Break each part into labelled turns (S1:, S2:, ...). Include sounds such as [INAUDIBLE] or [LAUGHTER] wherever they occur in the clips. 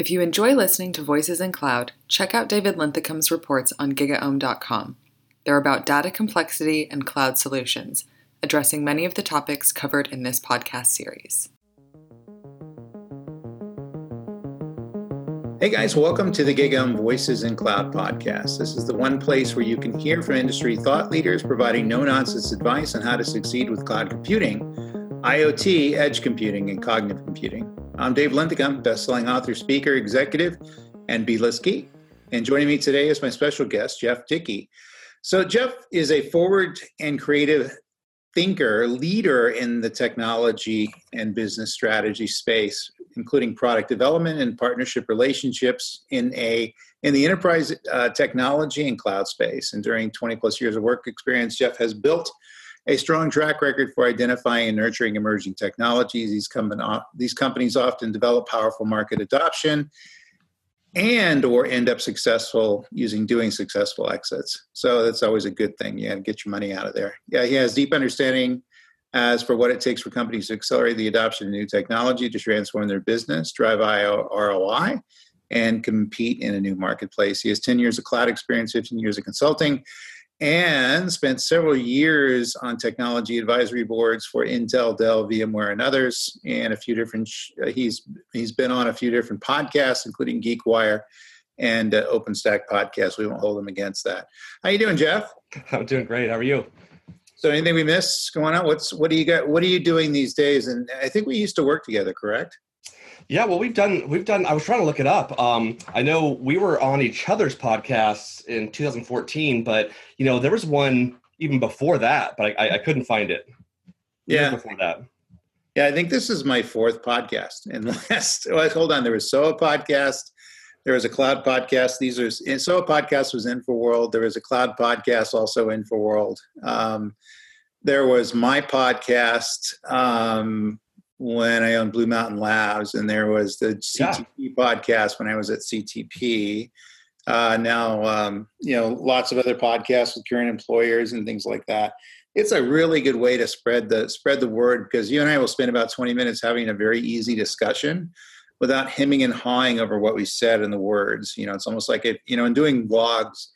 S1: If you enjoy listening to Voices in Cloud, check out David Linthicum's reports on gigaom.com. They're about data complexity and cloud solutions, addressing many of the topics covered in this podcast series.
S2: Hey guys, welcome to the GigaOM Voices in Cloud podcast. This is the one place where you can hear from industry thought leaders providing no nonsense advice on how to succeed with cloud computing, IoT, edge computing, and cognitive computing. I'm Dave Linthicum, best-selling author, speaker, executive, and B-list geek. And joining me today is my special guest, Jeff Dickey. So Jeff is a forward and creative thinker, leader in the technology and business strategy space, including product development and partnership relationships in a in the enterprise uh, technology and cloud space. And during 20 plus years of work experience, Jeff has built a strong track record for identifying and nurturing emerging technologies. These, com- these companies often develop powerful market adoption and or end up successful using doing successful exits. So that's always a good thing. Yeah, get your money out of there. Yeah, he has deep understanding as for what it takes for companies to accelerate the adoption of new technology to transform their business, drive ROI, and compete in a new marketplace. He has 10 years of cloud experience, 15 years of consulting, and spent several years on technology advisory boards for Intel, Dell, VMware, and others. And a few different, uh, he's he's been on a few different podcasts, including GeekWire and uh, OpenStack podcast. We won't hold him against that. How you doing, Jeff?
S3: I'm doing great. How are you?
S2: So, anything we missed going on? What's what do you got? What are you doing these days? And I think we used to work together, correct?
S3: Yeah, well, we've done we've done. I was trying to look it up. Um, I know we were on each other's podcasts in 2014, but you know there was one even before that, but I, I couldn't find it.
S2: Yeah, before that. Yeah, I think this is my fourth podcast. And [LAUGHS] last, well, hold on, there was SOA podcast, there was a cloud podcast. These are SOA podcast was InfoWorld. There was a cloud podcast also in InfoWorld. Um, there was my podcast. Um, when I owned Blue Mountain Labs, and there was the CTP yeah. podcast when I was at CTP. Uh, now, um, you know, lots of other podcasts with current employers and things like that. It's a really good way to spread the spread the word because you and I will spend about 20 minutes having a very easy discussion without hemming and hawing over what we said and the words. You know, it's almost like it, you know, in doing blogs,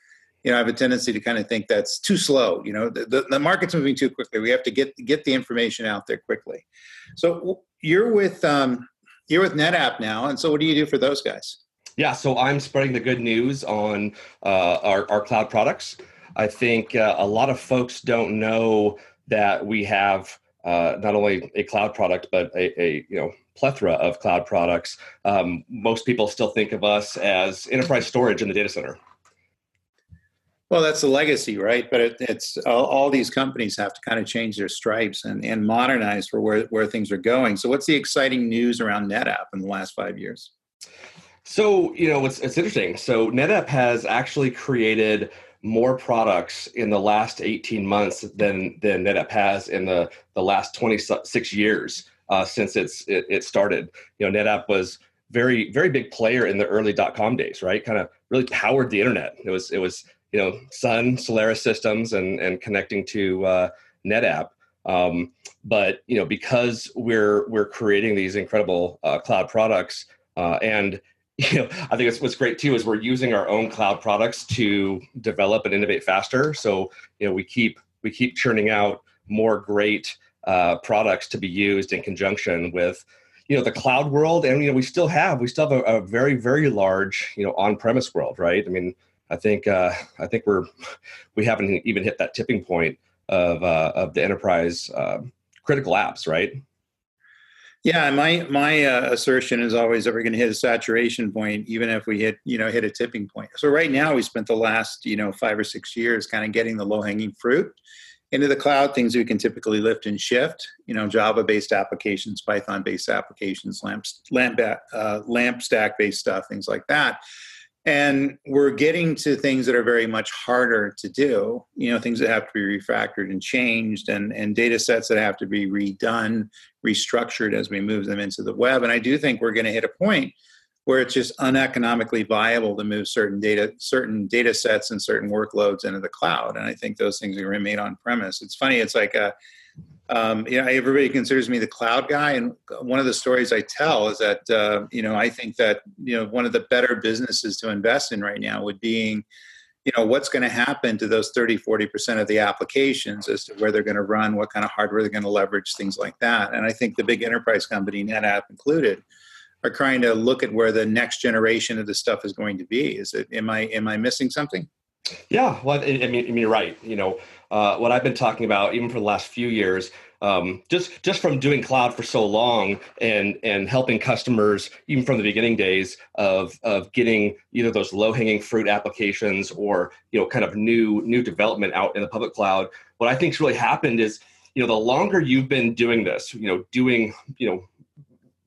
S2: you know, I have a tendency to kind of think that's too slow. You know, the, the, the market's moving too quickly. We have to get get the information out there quickly. So you're with um, you're with NetApp now, and so what do you do for those guys?
S3: Yeah, so I'm spreading the good news on uh, our our cloud products. I think uh, a lot of folks don't know that we have uh, not only a cloud product but a, a, you know plethora of cloud products. Um, most people still think of us as enterprise storage in the data center.
S2: Well, that's the legacy, right? But it, it's all, all, these companies have to kind of change their stripes and, and modernize for where, where things are going. So, what's the exciting news around NetApp in the last five years?
S3: So, you know, it's, it's interesting. So, NetApp has actually created more products in the last 18 months than, than NetApp has in the, the last 26 years uh, since it's, it, it started. You know, NetApp was very, very big player in the early dot com days, right? Kind of really powered the internet. It was, it was, you know Sun Solaris systems and and connecting to uh, NetApp. Um, but you know because we're we're creating these incredible uh, cloud products uh, and [LAUGHS] you know I think it's what's great too is we're using our own cloud products to develop and innovate faster. So you know we keep we keep churning out more great uh, products to be used in conjunction with you know the cloud world and you know we still have we still have a, a very very large you know on-premise world right i mean I think uh, I think we're we haven't even hit that tipping point of uh, of the enterprise uh, critical apps, right?
S2: Yeah, my my uh, assertion is always that we're going to hit a saturation point, even if we hit you know hit a tipping point. So right now, we spent the last you know five or six years kind of getting the low hanging fruit into the cloud. Things we can typically lift and shift. You know, Java based applications, Python based applications, lamp lamp uh, lamp stack based stuff, things like that and we're getting to things that are very much harder to do you know things that have to be refactored and changed and and data sets that have to be redone restructured as we move them into the web. And i do think we're going to hit a point where it's just uneconomically viable to move certain data certain data sets and certain workloads into the cloud. And i think those things are remain on premise it's funny it's like a um, you know, everybody considers me the cloud guy, and one of the stories I tell is that uh, you know I think that you know one of the better businesses to invest in right now would being you know what's going to happen to those 30 40% of the applications as to where they're going to run what kind of hardware they're going to leverage things like that. And i think the big enterprise company netapp included are trying to look at where the next generation of the stuff is going to be. Is it am i am i missing something?
S3: Yeah well i mean, I mean you're right. You know uh, what i've been talking about even for the last few years um, just just from doing cloud for so long and and helping customers even from the beginning days of of getting either those low hanging fruit applications or you know kind of new new development out in the public cloud what i think's really happened is you know the longer you've been doing this you know doing you know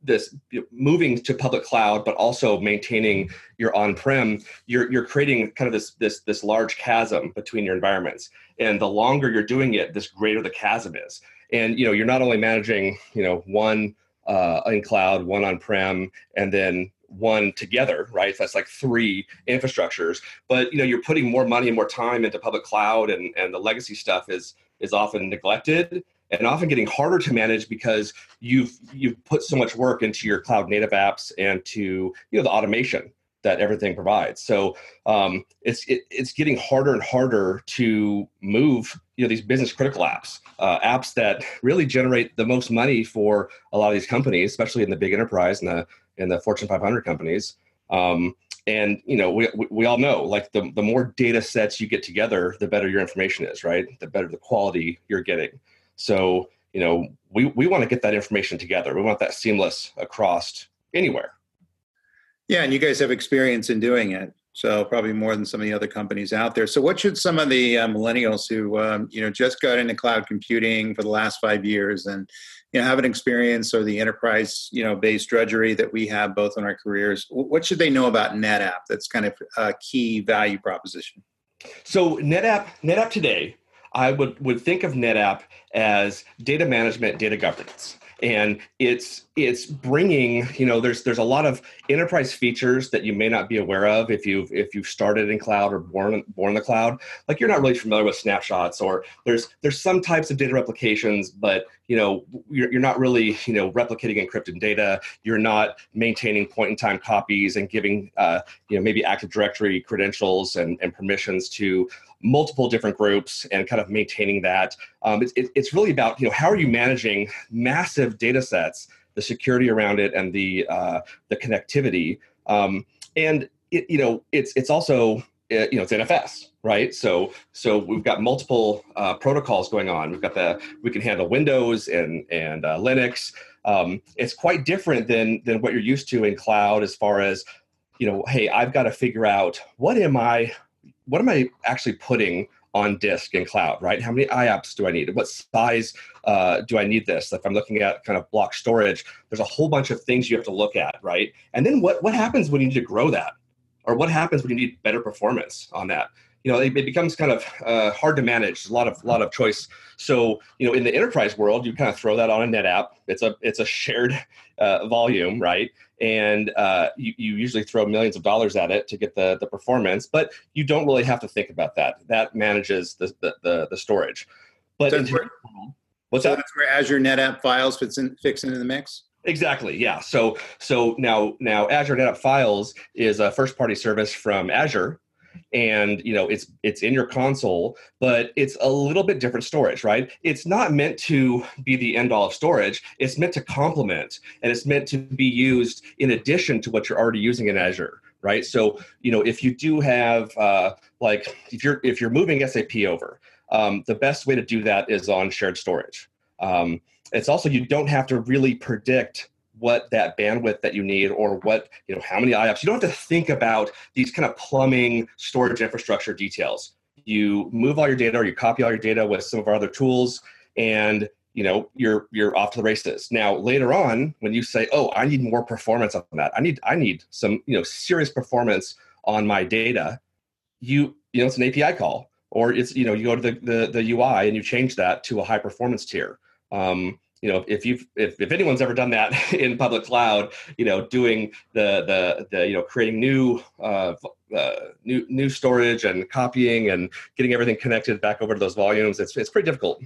S3: this moving to public cloud but also maintaining your on-prem you're you're creating kind of this this this large chasm between your environments. And the longer you're doing it this greater the chasm is. And you know you're not only managing you know one uh, in cloud one on prem and then one together right? So that's like three infrastructures. But you know you're putting more money and more time into public cloud and and the legacy stuff is is often neglected and often getting harder to manage because you've you've put so much work into your cloud native apps and to you know the automation that everything provides. So um, it's it, it's getting harder and harder to move you know these business critical apps, uh, apps that really generate the most money for a lot of these companies, especially in the big enterprise and the in the Fortune 500 companies. Um, and you know we, we all know like the, the more data sets you get together the better your information is right the better the quality you're getting so you know we, we want to get that information together we want that seamless across anywhere
S2: yeah, and you guys have experience in doing it, so probably more than some of the other companies out there. So, what should some of the uh, millennials who um, you know just got into cloud computing for the last five years and you know have an experience or the enterprise you know based drudgery that we have both in our careers, what should they know about NetApp? That's kind of a key value proposition.
S3: So, NetApp, NetApp today, I would would think of NetApp as data management, data governance. And it's it's bringing you know there's there's a lot of enterprise features that you may not be aware of if you've if you've started in cloud or born born in the cloud. Like you're not really familiar with snapshots or there's there's some types of data replications but you know you're, you're not really you know replicating encrypted data. You're not maintaining point in time copies and giving uh, you know maybe active directory credentials and, and permissions to multiple different groups and kind of maintaining that. Um, it's, it's really about you know how are you managing massive data sets, the security around it, and the uh, the connectivity. Um, and it, you know it's it's also uh, you know it's NFS, right? So so we've got multiple uh, protocols going on. We've got the we can handle Windows and and uh, Linux. Um, it's quite different than than what you're used to in cloud as far as you know. Hey, I've got to figure out what am I what am I actually putting on disk in cloud, right? How many IOPS do I need? What size uh, do I need this? If I'm looking at kind of block storage, there's a whole bunch of things you have to look at, right? And then what, what happens when you need to grow that? Or what happens when you need better performance on that? You know, it, it becomes kind of uh, hard to manage. a lot of lot of choice. So, you know, in the enterprise world, you kind of throw that on a NetApp. It's a it's a shared uh, volume, right? and uh, you, you, usually throw millions of dollars at it to get the, the performance, but you don't really have to think about that. That manages the, the, the, the storage. But
S2: so where, what's so that? That's where Azure NetApp Files fits in, fits into the mix.
S3: Exactly. Yeah. So so now now Azure NetApp Files is a first party service from Azure and you know it's it's in your console but it's a little bit different storage right? It's not meant to be the end all of storage. It's meant to complement and it's meant to be used in addition to what you're already using in azure right? So you know if you do have uh, like if you're if you're moving sap over um, the best way to do that is on shared storage. Um, it's also you don't have to really predict what that bandwidth that you need or what you know how many IOPS. You don't have to think about these kind of plumbing storage infrastructure details. You move all your data or you copy all your data with some of our other tools, and you know you're you're off to the races. Now later on, when you say, "Oh, I need more performance on that. I need I need some you know serious performance on my data," you you know it's an API call or it's you know you go to the the, the UI and you change that to a high performance tier. Um, you know if you've if, if anyone's ever done that [LAUGHS] in public cloud you know doing the the, the you know creating new uh, uh, new new storage and copying and getting everything connected back over to those volumes it's, it's pretty difficult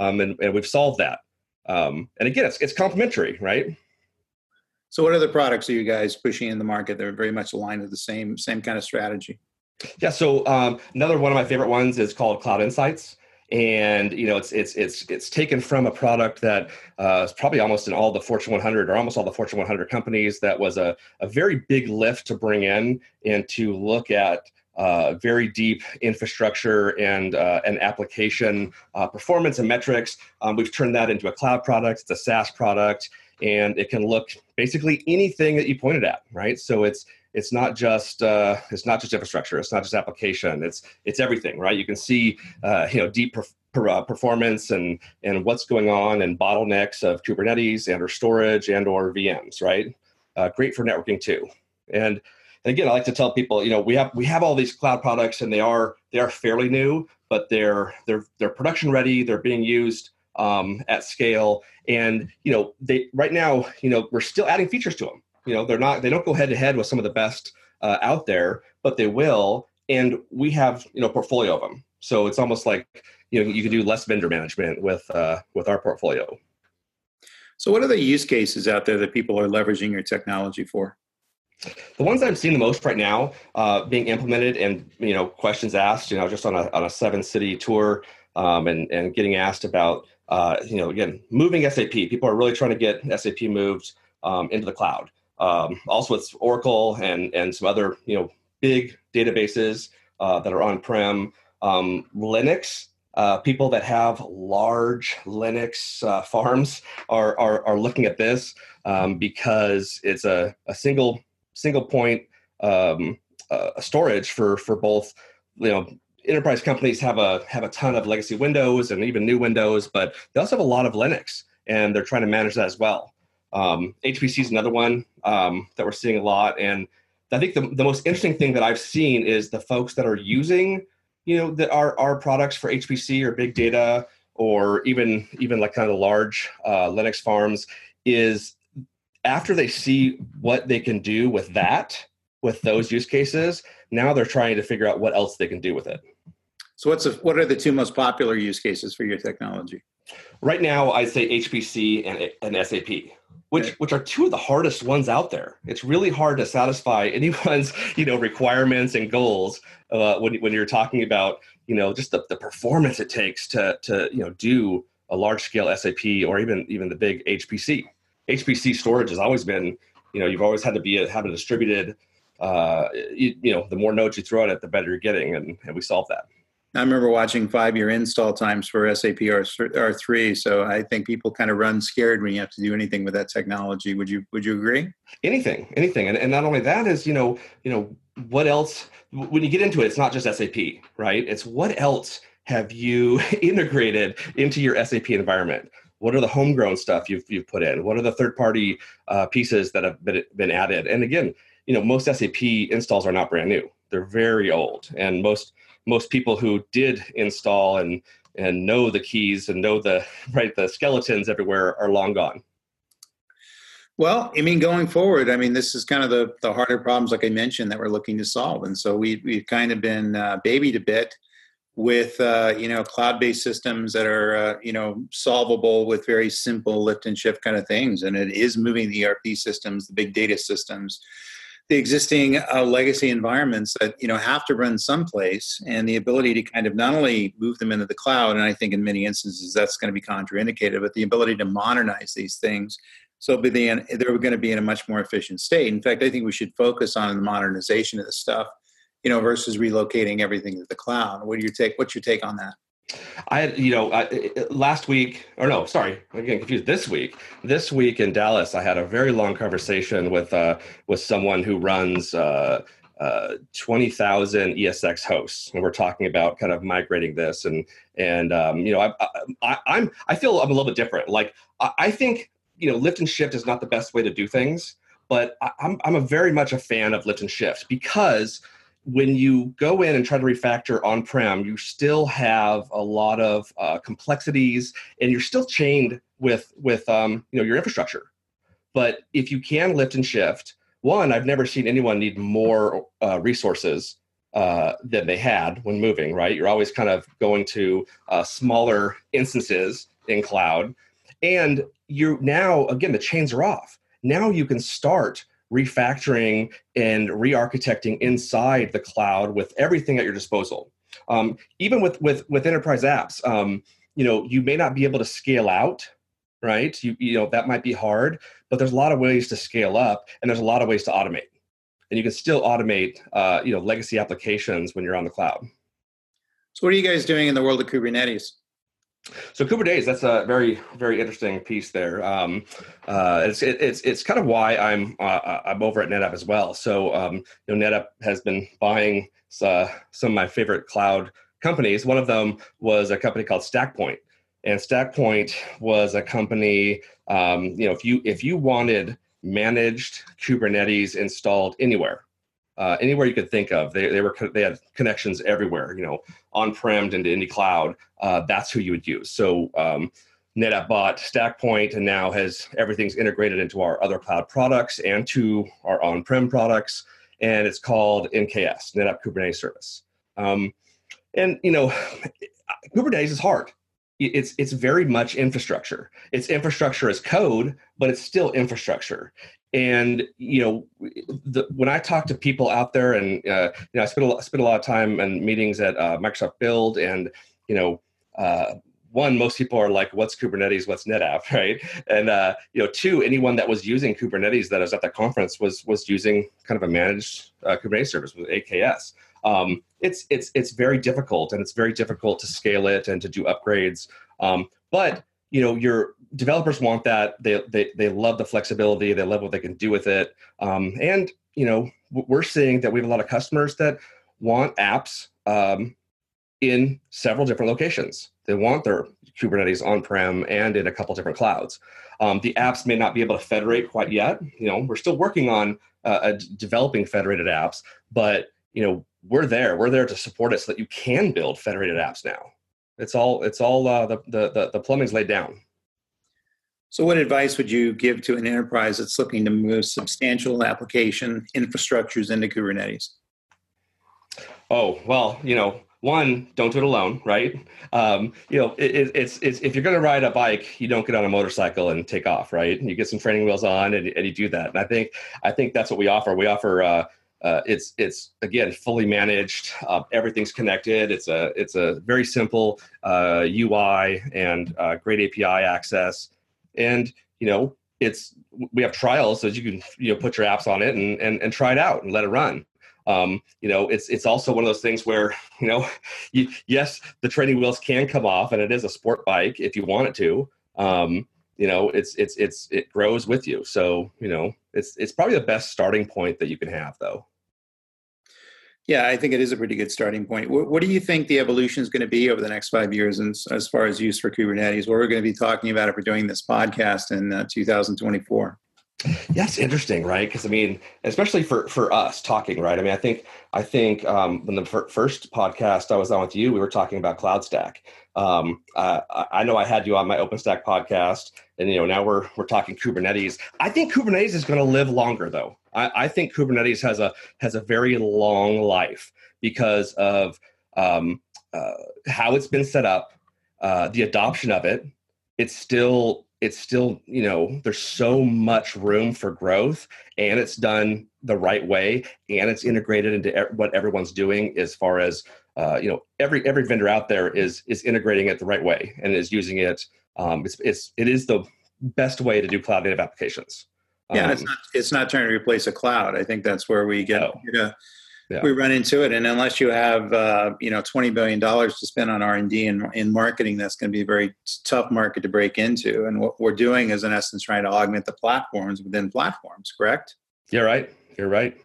S3: um, and, and we've solved that. Um, and again, it's it's complementary, right?
S2: So, what other products are you guys pushing in the market that are very much aligned with the same same kind of strategy?
S3: Yeah. So um, another one of my favorite ones is called Cloud Insights and you know it's it's it's it's taken from a product that uh, is probably almost in all the Fortune 100 or almost all the Fortune 100 companies. That was a, a very big lift to bring in and to look at uh, very deep infrastructure and uh, and application uh, performance and metrics. Um, we've turned that into a cloud product. It's a SaaS product, and it can look basically anything that you pointed at. Right. So it's it's not just uh, it's not just infrastructure. It's not just application. It's it's everything right? You can see uh, you know deep per, per, uh, performance and and what's going on and bottlenecks of kubernetes and or storage and or vms right? Uh, great for networking too. And and again i like to tell people you know we have we have all these cloud products and they are they are fairly new but they're they're they're production ready. They're being used um, at scale. And you know they right now you know we're still adding features to them you know, they're not they don't go head to head with some of the best uh, out there, but they will. And we have you know portfolio of them, so it's almost like you know you can do less vendor management with uh, with our portfolio.
S2: So, what are the use cases out there that people are leveraging your technology for?
S3: The ones I'm seeing the most right now uh, being implemented and you know questions asked, you know, just on a on a seven city tour um, and and getting asked about uh, you know again moving SAP. People are really trying to get SAP moved um, into the cloud. Um, also, it's Oracle and and some other you know big databases uh, that are on prem. Um, Linux. Uh, people that have large Linux uh, farms are, are, are looking at this um, because it's a, a single single point um, uh, storage for for both you know enterprise companies have a have a ton of legacy Windows and even new Windows, but they also have a lot of Linux, and they're trying to manage that as well. Um, HPC is another one um, that we're seeing a lot, and I think the, the most interesting thing that I've seen is the folks that are using, you know, that our our products for HPC or big data or even even like kind of the large uh, Linux farms is after they see what they can do with that with those use cases, now they're trying to figure out what else they can do with it.
S2: So what's a, what are the two most popular use cases for your technology?
S3: Right now, I'd say HPC and, and SAP which which are two of the hardest ones out there. It's really hard to satisfy [LAUGHS] anyone's you know requirements and goals uh, when when you're talking about you know just the, the performance it takes to to you know do a large scale SAP or even even the big HPC. HPC storage has always been you know you've always had to be a, have a distributed. Uh, you, you know, the more nodes you throw at it, the better you're getting, and, and we solve that.
S2: I remember watching five year install times for SAP R3. So I think people kind of run scared when you have to do anything with that technology. Would you would you agree?
S3: Anything, anything. And, and not only that is, you know, you know, what else when you get into it, it's not just SAP, right? It's what else have you [LAUGHS] integrated into your SAP environment? What are the homegrown stuff you've, you've put in? What are the third party uh, pieces that have been, been added? And again, you know, most SAP installs are not brand new. They're very old. And most most people who did install and and know the keys and know the [LAUGHS] right the skeletons everywhere are long gone.
S2: Well i mean going forward i mean this is kind of the the harder problems like i mentioned that we're looking to solve. And so we, we've kind of been uh, babied a bit with uh, you know cloud-based systems that are uh, you know solvable with very simple lift and shift kind of things. And it is moving the erp systems the big data systems the existing uh, legacy environments that you know have to run someplace and the ability to kind of not only move them into the cloud and i think in many instances that's going to be contraindicated but the ability to modernize these things so they're going to be in a much more efficient state. In fact i think we should focus on the modernization of the stuff you know versus relocating everything to the cloud. What do you take what's your take on that
S3: I had, you know, I, last week, or no, sorry, I'm getting confused. This week, this week in Dallas, I had a very long conversation with uh, with someone who runs uh, uh, twenty thousand ESX hosts, and we're talking about kind of migrating this, and and um, you know, I, I, I'm I feel I'm a little bit different. Like I, I think you know, lift and shift is not the best way to do things, but I, I'm I'm a very much a fan of lift and shift because when you go in and try to refactor on-prem, you still have a lot of uh, complexities, and you're still chained with with um, you know your infrastructure. But if you can lift and shift, one, I've never seen anyone need more uh, resources uh, than they had when moving. Right, you're always kind of going to uh, smaller instances in cloud. And you now, again, the chains are off. Now you can start refactoring and re-architecting inside the cloud with everything at your disposal. Um, even with with with enterprise apps, um, you know, you may not be able to scale out, right? You you know that might be hard, but there's a lot of ways to scale up, and there's a lot of ways to automate, and you can still automate, uh, you know, legacy applications when you're on the cloud.
S2: So, what are you guys doing in the world of Kubernetes?
S3: So Kubernetes, that's a very very interesting piece there. Um, uh, it's it, it's it's kind of why I'm uh, I'm over at NetApp as well. So um, you know NetApp has been buying uh, some of my favorite cloud companies. One of them was a company called StackPoint, and StackPoint was a company. Um, you know, if you if you wanted managed Kubernetes installed anywhere, uh, anywhere you could think of. They, they were they had connections everywhere. You know, on-prem into any cloud. Uh, that's who you would use. So um, NetApp bought StackPoint, and now has everything's integrated into our other cloud products and to our on-prem products. And it's called NKS, NetApp Kubernetes Service. Um, and you know, Kubernetes is hard it's it's very much infrastructure. It's infrastructure as code, but it's still infrastructure and you know the, when i talk to people out there and uh, you know i spend a, spend a lot of time in meetings at uh, microsoft build and you know uh, one most people are like what's kubernetes? What's netapp? [LAUGHS] Right? And uh, you know two anyone that was using kubernetes that was at that conference was was using kind of a managed uh, kubernetes service with aks um, it's it's it's very difficult and it's very difficult to scale it and to do upgrades. Um, but you know your developers want that. They, they they love the flexibility. They love what they can do with it. Um, and you know we're seeing that we have a lot of customers that want apps um, in several different locations. They want their kubernetes on-prem and in a couple different clouds. Um, the apps may not be able to federate quite yet. You know we're still working on uh, developing federated apps but you know we're there. We're there to support it so that you can build federated apps now. It's all it's all uh, the, the the plumbing's laid down.
S2: So, what advice would you give to an enterprise that's looking to move substantial application infrastructures into Kubernetes?
S3: Oh well, you know, one, don't do it alone, right? Um, you know, it, it's, it's if you're going to ride a bike, you don't get on a motorcycle and take off, right? You get some training wheels on and, and you do that. And I think I think that's what we offer. We offer uh, uh, it's it's again fully managed. Uh, everything's connected. It's a it's a very simple uh, UI and uh, great API access. And you know it's we have trials so you can you know put your apps on it and and, and try it out and let it run. Um, you know it's it's also one of those things where you know [LAUGHS] you, yes the training wheels can come off and it is a sport bike if you want it to. Um, you know it's it's it's it grows with you so you know it's it's probably the best starting point that you can have though
S2: yeah, I think it is a pretty good starting point. What, what do you think the evolution is going to be over the next five years and as far as use for Kubernetes? What we're going to be talking about if we're doing this podcast in uh, 2024?
S3: Yes, interesting, right? Because I mean, especially for for us talking, right? I mean, I think I think um, when the fir- first podcast I was on with you, we were talking about CloudStack. Um, uh, I know I had you on my OpenStack podcast, and you know now we're we're talking Kubernetes. I think Kubernetes is going to live longer, though. I, I, think Kubernetes has a has a very long life because of um, uh, how it's been set up, uh, the adoption of it. It's still it's still you know there's so much room for growth, and it's done the right way, and it's integrated into what everyone's doing as far as uh, you know every every vendor out there is is integrating it the right way and is using it. Um, it's it's it is the best way to do cloud native applications.
S2: Yeah, um, it's not it's not trying to replace a cloud. I think that's where we get no. you know, yeah. we run into it. And unless you have uh, you know twenty billion dollars to spend on R and D and in marketing, that's going to be a very tough market to break into. And what we're doing is in essence trying to augment the platforms within platforms. Correct?
S3: You're right. You're right.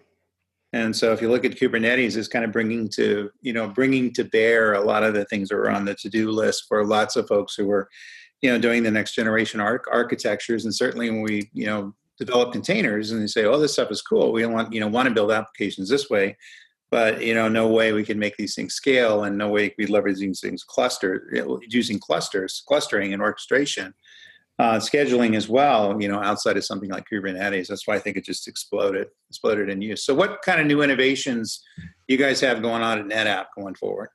S2: And so if you look at Kubernetes, it's kind of bringing to you know bringing to bear a lot of the things that are on the to do list for lots of folks who are you know doing the next generation arch- architectures. And certainly when we you know develop containers and they say, "Oh, this stuff is cool. We want you know want to build applications this way." But you know, no way we can make these things scale, and no way we leverage these things cluster using clusters, clustering and orchestration, uh, scheduling as well. You know, outside of something like Kubernetes, that's why I think it just exploded, exploded in use. So, what kind of new innovations you guys have going on at NetApp going forward?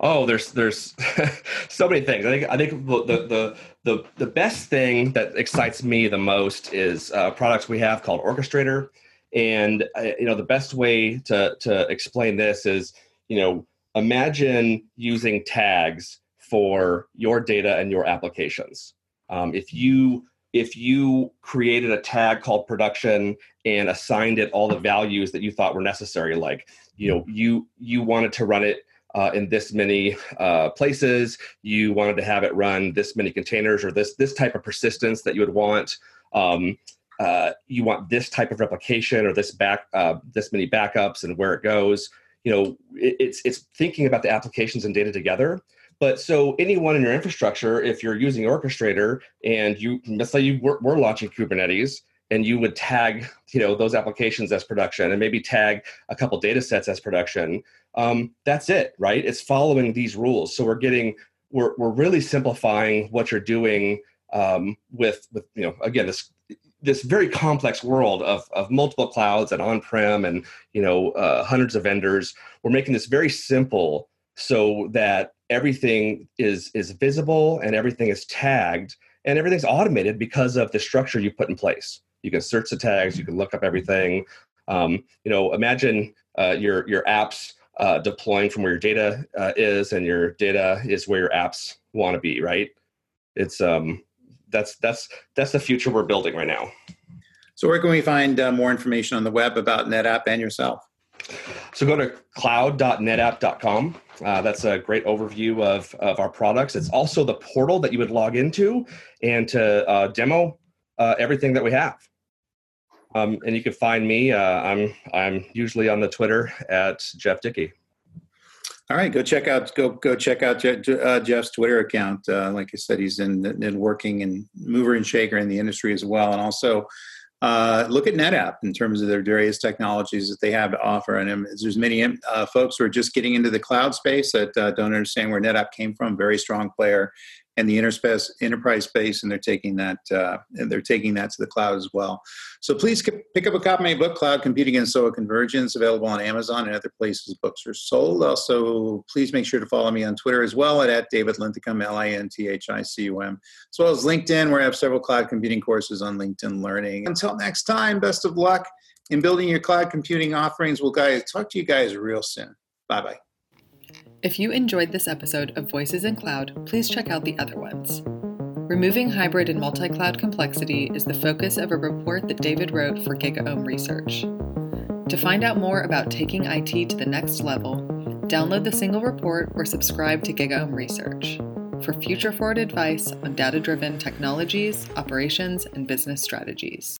S3: Oh, there's there's [LAUGHS] so many things. I think I think the the the the best thing that excites me the most is uh, products we have called Orchestrator, and uh, you know the best way to to explain this is you know imagine using tags for your data and your applications. Um, if you if you created a tag called production and assigned it all the values that you thought were necessary, like you know you you wanted to run it uh, in this many uh, places, you wanted to have it run this many containers or this this type of persistence that you would want. Um, uh, you want this type of replication or this back uh, this many backups and where it goes. You know, it, it's it's thinking about the applications and data together but so anyone in your infrastructure, if you're using Orchestrator and you, let's say you were, were launching Kubernetes and you would tag, you know, those applications as production and maybe tag a couple data sets as production. Um, that's it, right? It's following these rules. So we're getting, we're, we're really simplifying what you're doing um, with, with, you know, again, this this very complex world of, of multiple clouds and on-prem and you know uh, hundreds of vendors we're making this very simple so that everything is is visible and everything is tagged and everything's automated because of the structure you put in place you can search the tags you can look up everything um, you know imagine uh, your your apps uh, deploying from where your data uh, is and your data is where your apps want to be right it's um that's that's that's the future we're building right now
S2: so where can we find uh, more information on the web about netapp and yourself
S3: so go to cloud.netapp.com. Uh, that's a great overview of, of our products. It's also the portal that you would log into and to uh, demo uh, everything that we have. Um, and you can find me. Uh, I'm I'm usually on the Twitter at Jeff Dickey.
S2: All right, go check out go go check out uh, Jeff's Twitter account. Uh, like I said, he's in, in working and mover and shaker in the industry as well, and also uh, look at NetApp in terms of their various technologies that they have to offer. And there's many uh, folks who are just getting into the cloud space that uh, don't understand where NetApp came from. Very strong player and the enterprise space, and they're taking that uh, and they're taking that to the cloud as well. So please pick up a copy of my book, Cloud Computing and SOA Convergence, available on Amazon and other places books are sold. Also, please make sure to follow me on Twitter as well at, at David Linthicum, L-I-N-T-H-I-C-U-M, as well as LinkedIn, where I have several cloud computing courses on LinkedIn Learning. Until next time, best of luck in building your cloud computing offerings. We'll guys talk to you guys real soon. Bye bye.
S1: If you enjoyed this episode of Voices in Cloud, please check out the other ones. Removing hybrid and multi cloud complexity is the focus of a report that David wrote for GigaOM Research. To find out more about taking IT to the next level, download the single report or subscribe to GigaOM Research for future forward advice on data driven technologies, operations, and business strategies.